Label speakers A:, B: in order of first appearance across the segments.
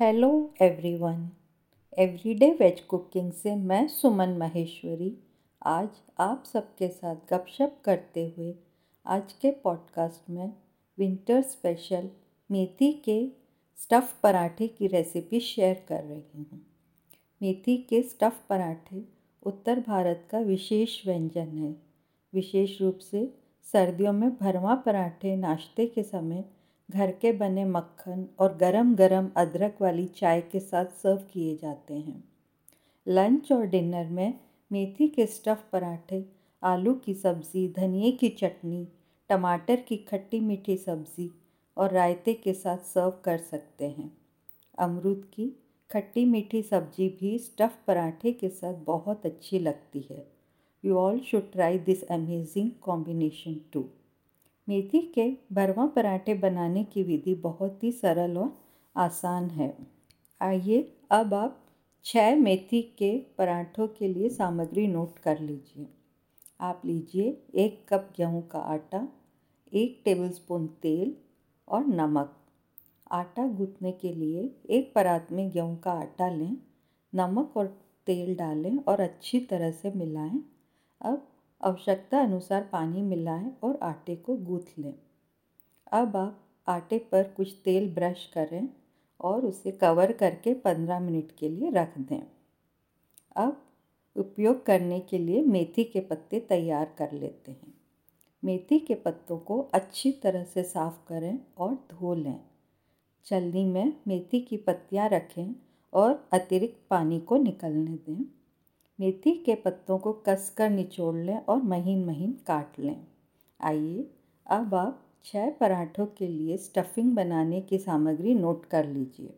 A: Hello everyone everyday veg cooking से मैं सुमन महेश्वरी। आज आप सबके साथ गपशप करते हुए आज के पॉडकास्ट में विंटर स्पेशल मेथी के स्टफ़ पराठे की रेसिपी शेयर कर रही हूँ। मेथी के स्टफ़ पराठे उत्तर भारत का विशेष व्यंजन है। विशेष रूप से सर्दियों में भरवा पराठे नाश्ते के समय घर के बने मक्खन और गरम गरम अदरक वाली चाय के साथ सर्व किए जाते हैं। लंच और डिनर में मेथी के स्टफ़ पराठे, आलू की सब्ज़ी धनिए की चटनी, टमाटर की खट्टी मीठी सब्ज़ी और रायते के साथ सर्व कर सकते हैं। अमरूद की खट्टी मीठी सब्ज़ी भी स्टफ़ पराठे के साथ बहुत अच्छी लगती है। You all should try this amazing combination to मेथी के भरवा पराठे बनाने की विधि बहुत ही सरल और आसान है। आइए अब आप छः मेथी के पराठों के लिए सामग्री नोट कर लीजिए। आप लीजिए एक कप गेहूँ का आटा, एक टेबलस्पून तेल और नमक। आटा गूँथने के लिए एक परात में गेहूँ का आटा लें, नमक और तेल डालें और अच्छी तरह से मिलाएँ। अब आवश्यकता अनुसार पानी मिलाएँ और आटे को गूँथ लें। अब आप आटे पर कुछ तेल ब्रश करें और उसे कवर करके 15 मिनट के लिए रख दें। अब उपयोग करने के लिए मेथी के पत्ते तैयार कर लेते हैं। मेथी के पत्तों को अच्छी तरह से साफ़ करें और धो लें। चलनी में मेथी की पत्तियाँ रखें और अतिरिक्त पानी को निकलने दें। मेथी के पत्तों को कसकर निचोड़ लें और महीन महीन काट लें। आइए, अब आप छः पराठों के लिए स्टफिंग बनाने की सामग्री नोट कर लीजिए।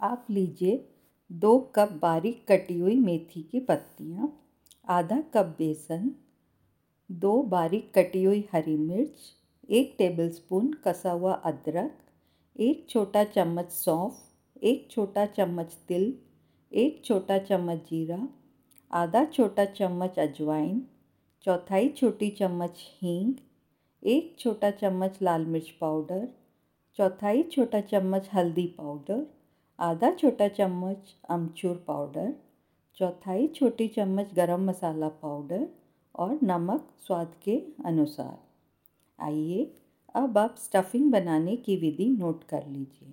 A: आप लीजिए दो कप बारीक कटी हुई मेथी की पत्तियाँ, आधा कप बेसन, दो बारीक कटी हुई हरी मिर्च, एक टेबलस्पून कसा हुआ अदरक, एक छोटा चम्मच सौंफ, एक छोटा चम्मच तिल, एक छोटा चम्मच जीरा आधा छोटा चम्मच अजवाइन, चौथाई छोटी चम्मच हींग, एक छोटा चम्मच लाल मिर्च पाउडर, चौथाई छोटा चम्मच हल्दी पाउडर, आधा छोटा चम्मच अमचूर पाउडर, चौथाई छोटी चम्मच गरम मसाला पाउडर और नमक स्वाद के अनुसार। आइए अब आप स्टफिंग बनाने की विधि नोट कर लीजिए।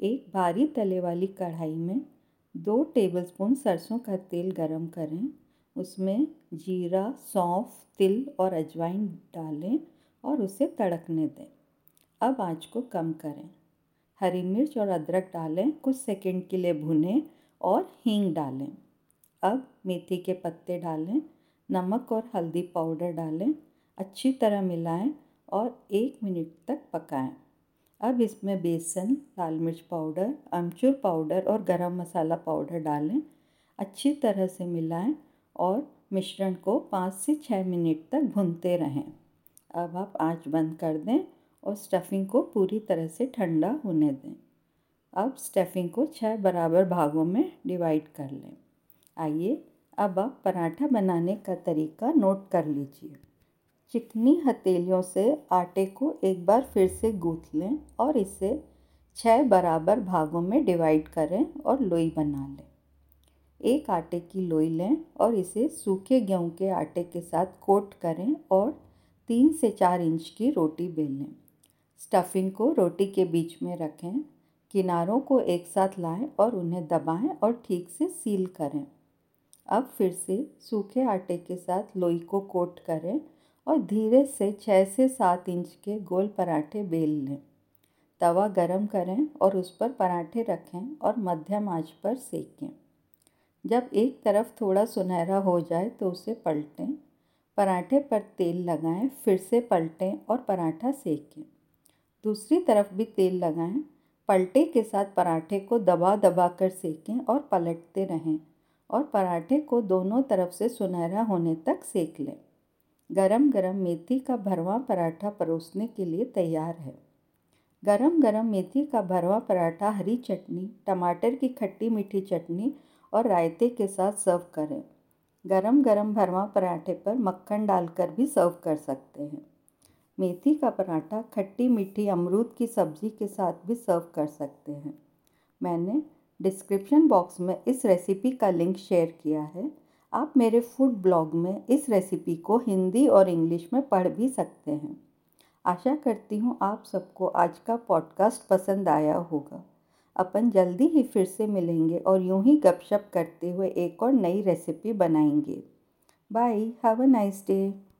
A: एक भारी तले वाली कढ़ाई में दो टेबलस्पून सरसों का तेल गरम करें। उसमें जीरा, सौंफ, तिल और अजवाइन डालें और उसे तड़कने दें। अब आँच को कम करें। हरी मिर्च और अदरक डालें, कुछ सेकंड के लिए भुनें और हींग डालें। अब मेथी के पत्ते डालें, नमक और हल्दी पाउडर डालें, अच्छी तरह मिलाएँ और एक मिनट तक पकाएँ। अब इसमें बेसन, लाल मिर्च पाउडर, अमचूर पाउडर और गरम मसाला पाउडर डालें। अच्छी तरह से मिलाएँ और मिश्रण को पाँच से छः मिनट तक भूनते रहें। अब आप आँच बंद कर दें और स्टफिंग को पूरी तरह से ठंडा होने दें। अब स्टफिंग को छः बराबर भागों में डिवाइड कर लें। आइए अब आप पराठा बनाने का तरीका नोट कर लीजिए। चिकनी हथेलियों से आटे को एक बार फिर से गूँथ लें और इसे छः बराबर भागों में डिवाइड करें और लोई बना लें। एक आटे की लोई लें और इसे सूखे गेहूँ के आटे के साथ कोट करें और तीन से चार इंच की रोटी बेलें स्टफिंग को रोटी के बीच में रखें, किनारों को एक साथ लाएँ और उन्हें दबाएँ और ठीक से सील करें। अब फिर से सूखे आटे के साथ लोई को कोट करें और धीरे से छः से सात इंच के गोल पराठे बेल लें। तवा गरम करें और उस पर पराठे रखें और मध्यम आँच पर सेकें। जब एक तरफ़ थोड़ा सुनहरा हो जाए तो उसे पलटें। पराठे पर तेल लगाएँ, फिर से पलटें और पराठा सेकें। दूसरी तरफ़ भी तेल लगाएँ। पलटे के साथ पराठे को दबा दबा कर सेकें और पलटते रहें और पराठे को दोनों तरफ़ से सुनहरा होने तक सेक लें। गरम गरम मेथी का भरवा पराठा परोसने के लिए तैयार है। गरम गरम मेथी का भरवा पराठा हरी चटनी, टमाटर की खट्टी मीठी चटनी और रायते के साथ सर्व करें। गरम गरम भरवा पराठे पर मक्खन डालकर भी सर्व कर सकते हैं। मेथी का पराठा खट्टी मीठी अमरूद की सब्ज़ी के साथ भी सर्व कर सकते हैं। मैंने डिस्क्रिप्शन बॉक्स में इस रेसिपी का लिंक शेयर किया है। आप मेरे फ़ूड ब्लॉग में इस रेसिपी को हिंदी और इंग्लिश में पढ़ भी सकते हैं। आशा करती हूँ आप सबको आज का पॉडकास्ट पसंद आया होगा। अपन जल्दी ही फिर से मिलेंगे और यूँ ही गपशप करते हुए एक और नई रेसिपी बनाएँगे। Bye have a nice day